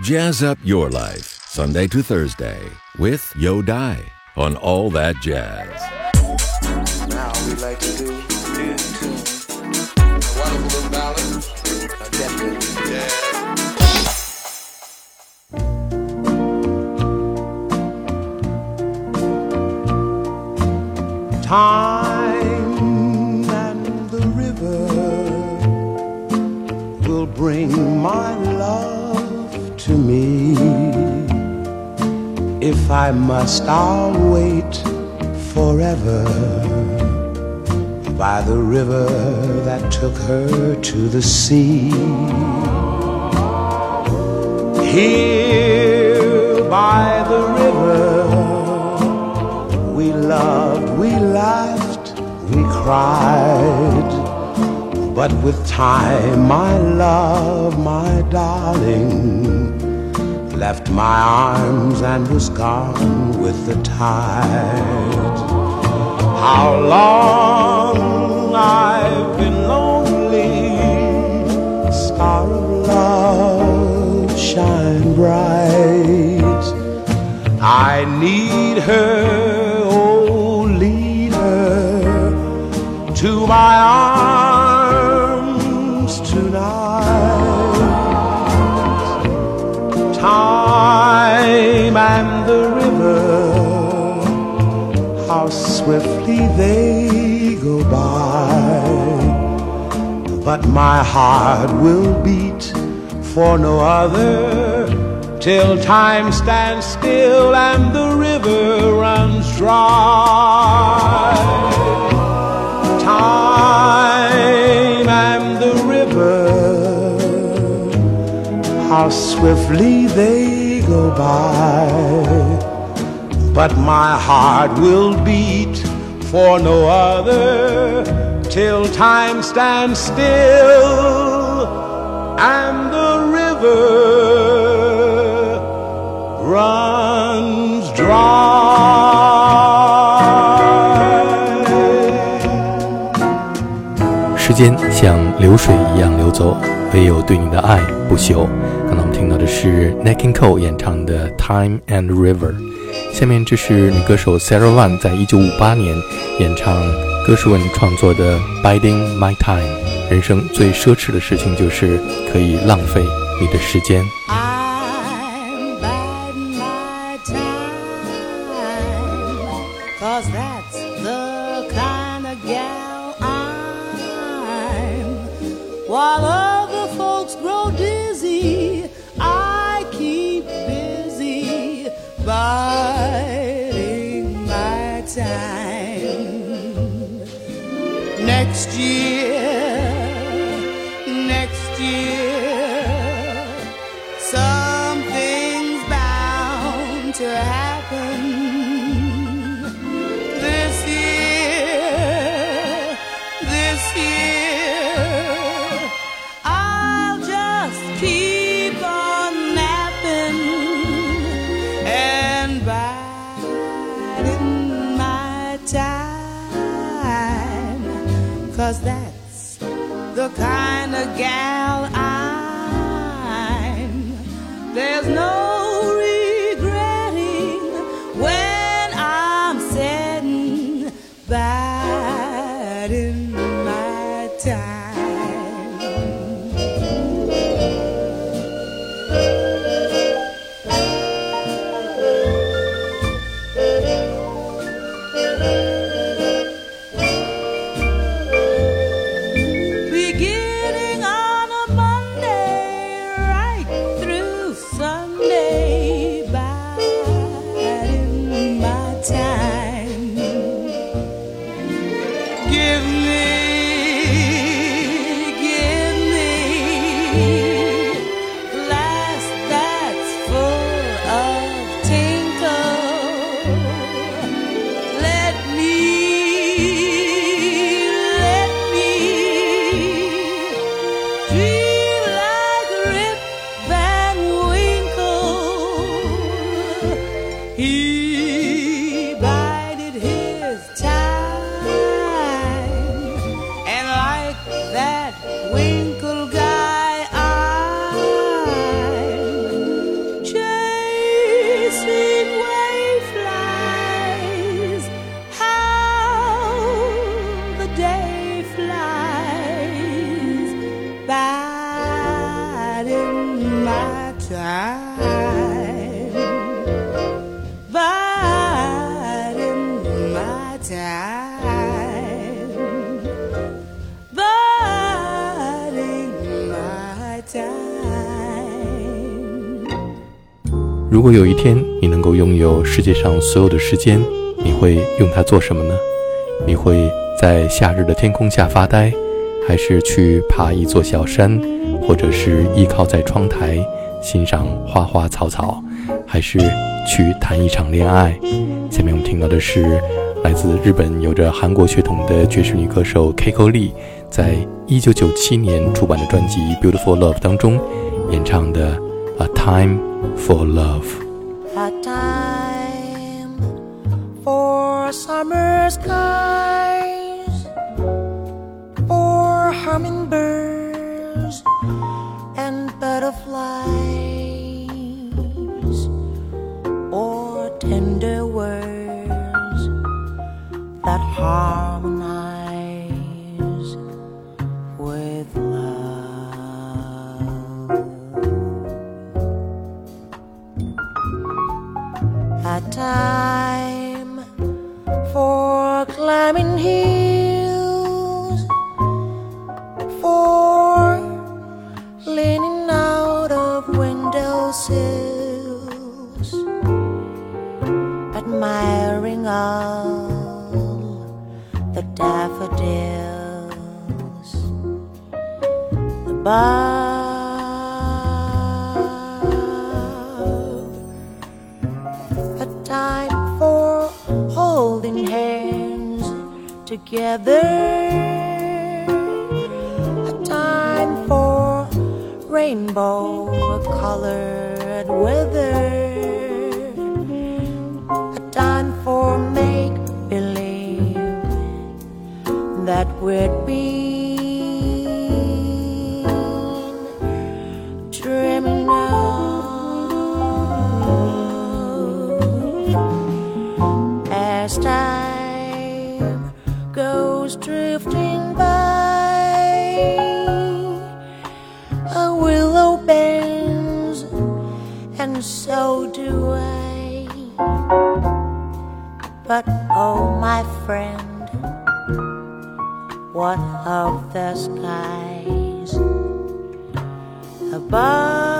Jazz up your life, Sunday to Thursday, with Yo Dai on All That Jazz. Now we like to do in tune. A wonderful ballad. A definite. Yeah. Time and the river will bring my love to me. If I must, I'll wait forever by the river that took her to the sea. Here by the river we loved, we laughed, we cried. But with time, my love, my darling, left my arms and was gone with the tide. How long I've been lonely, star of love, shine bright. I need her, oh, lead her to my arms the river, how swiftly they go by. But my heart will beat for no other till time stands still and the river runs dry. Time and the river, how swiftly they go by. But my heart will beat for no other till time stands still and the river runs dry. 时间像流水一样流走，唯有对你的爱不朽。 是 n a k i n Cole 演唱的《Time and River》。下面这是女歌手 Sarah Vaughan 在一九五八年演唱歌诗文创作的《Biding My Time》。人生最奢侈的事情就是可以浪费你的时间。Cause that's the kind of gal I'm. There's no 如果有一天你能够拥有世界上所有的时间，你会用它做什么呢？你会在夏日的天空下发呆，还是去爬一座小山，或者是依靠在窗台欣赏花花草草，还是去谈一场恋爱？下面我们听到的是来自日本有着韩国血统的爵士女歌手 Kiko Lee，在一九九七年出版的专辑《Beautiful Love》当中演唱的《A Time for Love》。a time for summer skies, for hummingbirds butterflies, or tender words that harmonize with love. a time above. A time for holding hands together, a time for rainbow colored weather, a time for make believe that we'd been friend, what of the skies above?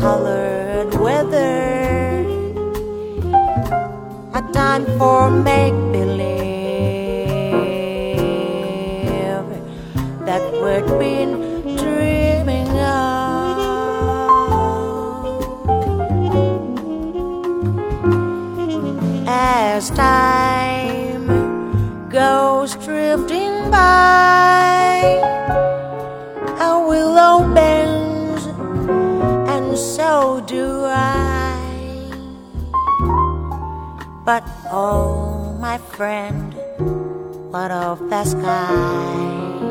Colored weather. A time for make believe that we've been dreaming of. As time do I. But oh, my friend, what of the skies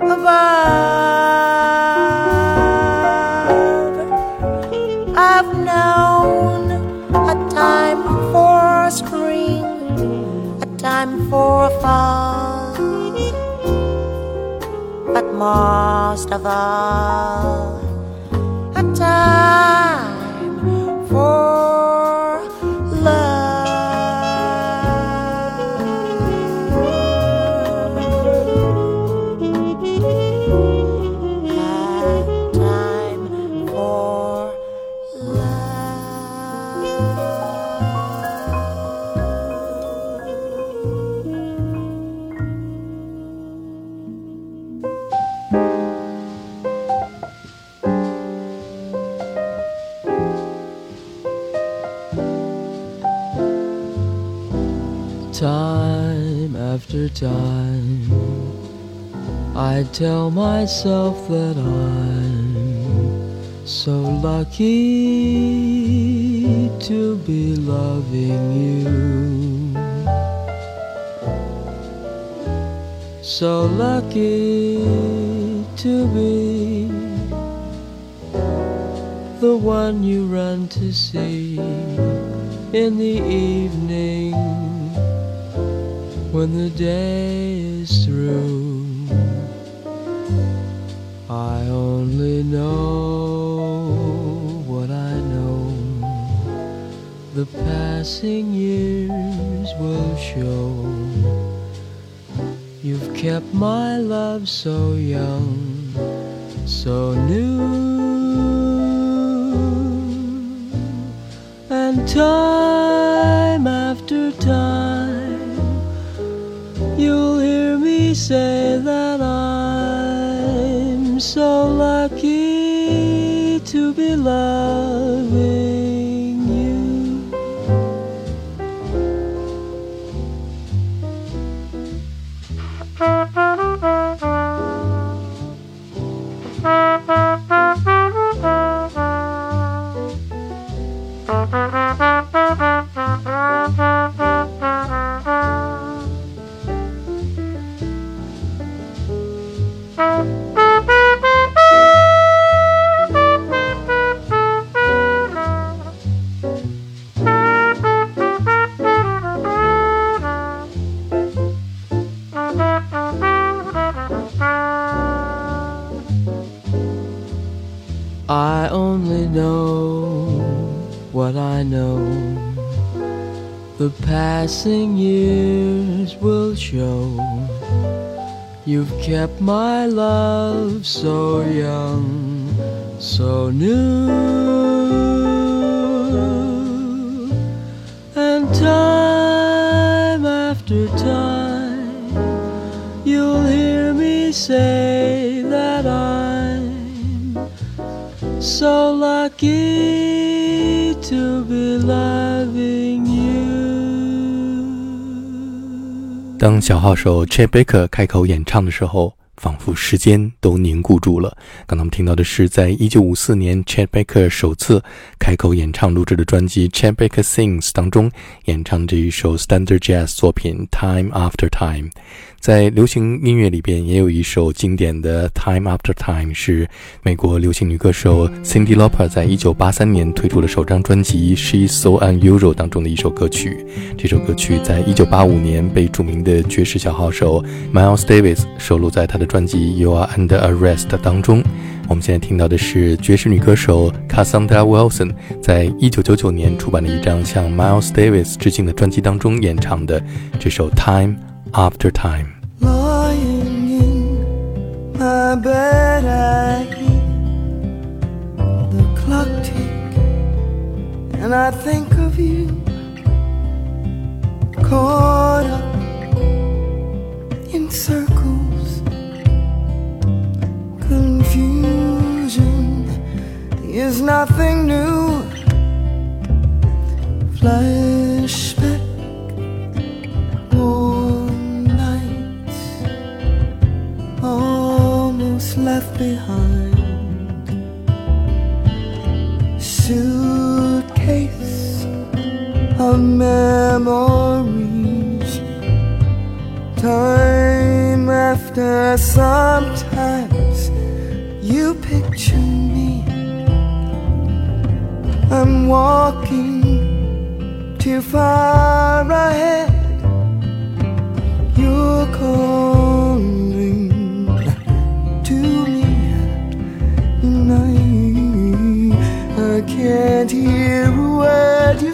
above? I've known a time for spring, a time for a fall, but most of all, a time for time, I tell myself that I'm so lucky to be loving you. So lucky to be the one you run to see in the evening when the day is through. I only know what I know. The passing years will show. You've kept my love so young, so new. And time after time, so lucky to be loving I only know what I know. The passing years will show. You've kept my love so young, so new. And time after time, you'll hear me say so lucky to be loving you. 当小号手 Chet Baker 开口演唱的时候，仿佛时间都凝固住了。刚才我们听到的是，在一九五四年 Chet Baker 首次开口演唱录制的专辑《Chet Baker Sings》当中演唱这一首 Standard Jazz 作品《Time After Time》。在流行音乐里边，也有一首经典的《Time After Time》，是美国流行女歌手 Cindy Lauper 在一九八三年推出的首张专辑《She's So Unusual》当中的一首歌曲。这首歌曲在一九八五年被著名的爵士小号手 Miles Davis 收录在他的专辑《You Are Under Arrest》当中。我们现在听到的是爵士女歌手 Cassandra Wilson 在一九九九年出版的一张向 Miles Davis 致敬的专辑当中演唱的这首《Time After Time》。 Lying in my bed, I hear the clock tick, and I think of you caught up in circles. is nothing new. Flashback, warm nights, almost left behind. Suitcase of memories, time after sometimes you pick I'm walking too far ahead. You're calling to me, and I, I can't hear a word you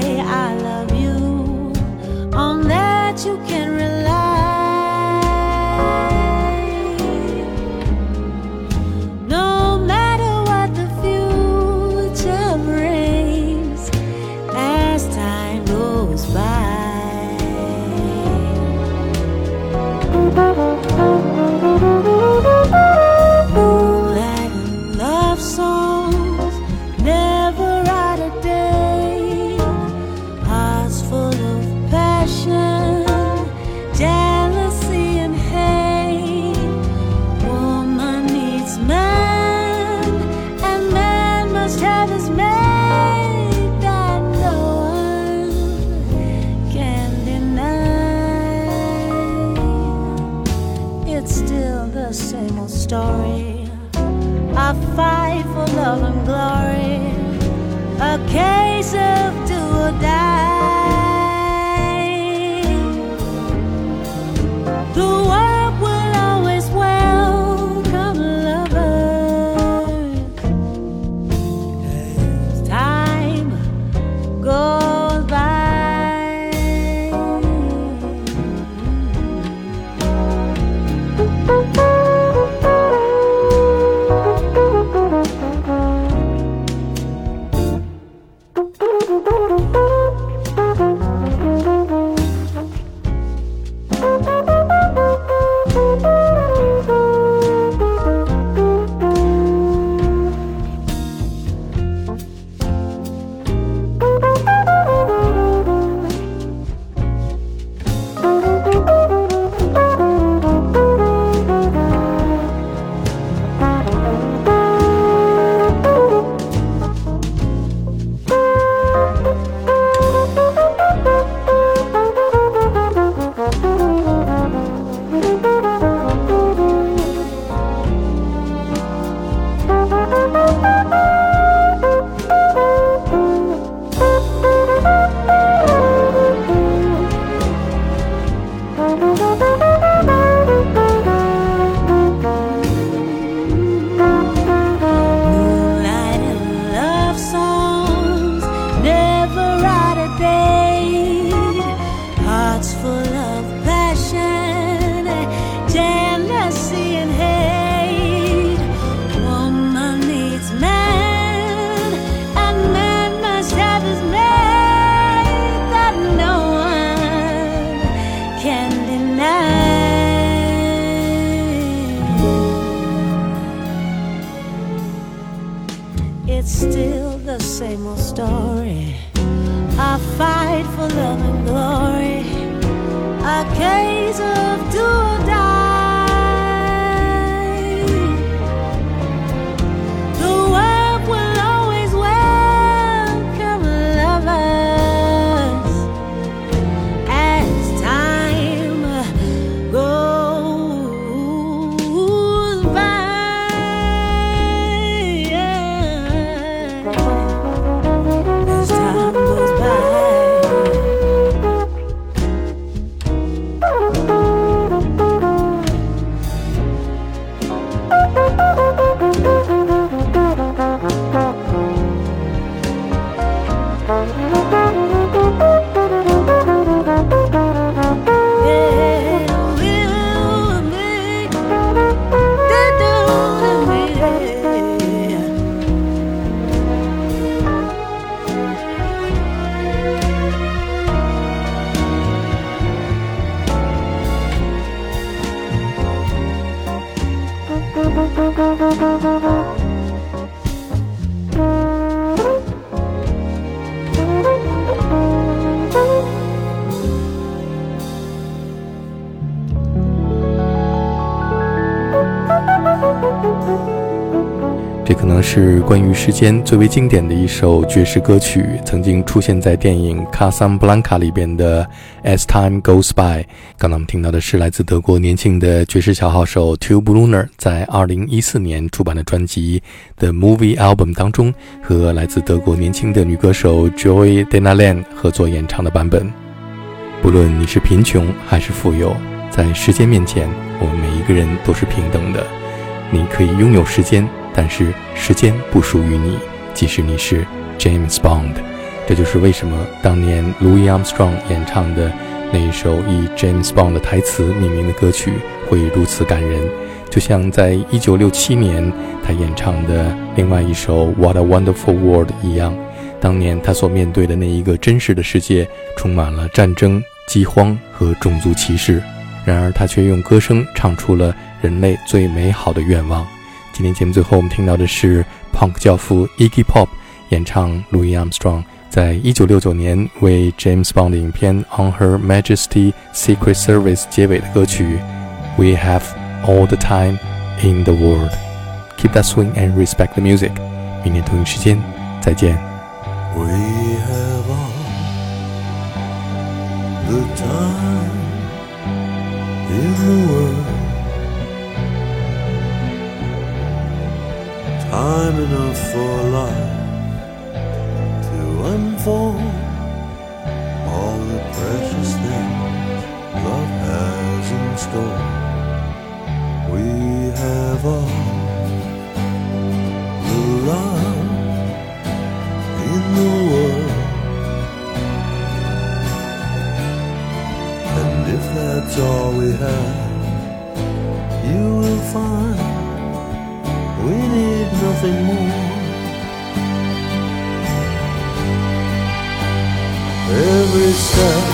It's still the same old story. I fight for love and glory. A case of doing. 是关于时间最为经典的一首爵士歌曲，曾经出现在电影《卡桑布兰卡》里边的《As Time Goes By》。刚才我们听到的是来自德国年轻的爵士小号手 Tube Lunar 在2014年出版的专辑《The Movie Album》当中，和来自德国年轻的女歌手 Joy Denalen 合作演唱的版本。不论你是贫穷还是富有，在时间面前，我们每一个人都是平等的。你可以拥有时间。但是时间不属于你，即使你是 James Bond。这就是为什么当年 Louis Armstrong 演唱的那一首以 James Bond 的台词命名的歌曲会如此感人，就像在1967年他演唱的另外一首 What a Wonderful World 一样。当年他所面对的那一个真实的世界充满了战争、饥荒和种族歧视，然而他却用歌声唱出了人类最美好的愿望。今天节目最后，我们听到的是 Punk 教父 Iggy Pop 演唱 Louis Armstrong 在一九六九年为 James Bond 的影片 On Her Majesty Secret Service 结尾的歌曲 We Have All the Time in the World。Keep that swing and respect the music。明天同一时间再见。We have all the time in the world. Time enough for life to unfold all the precious things love has in store. We have all the love in the world, and if that's all we have, you will find we nothing more. Every step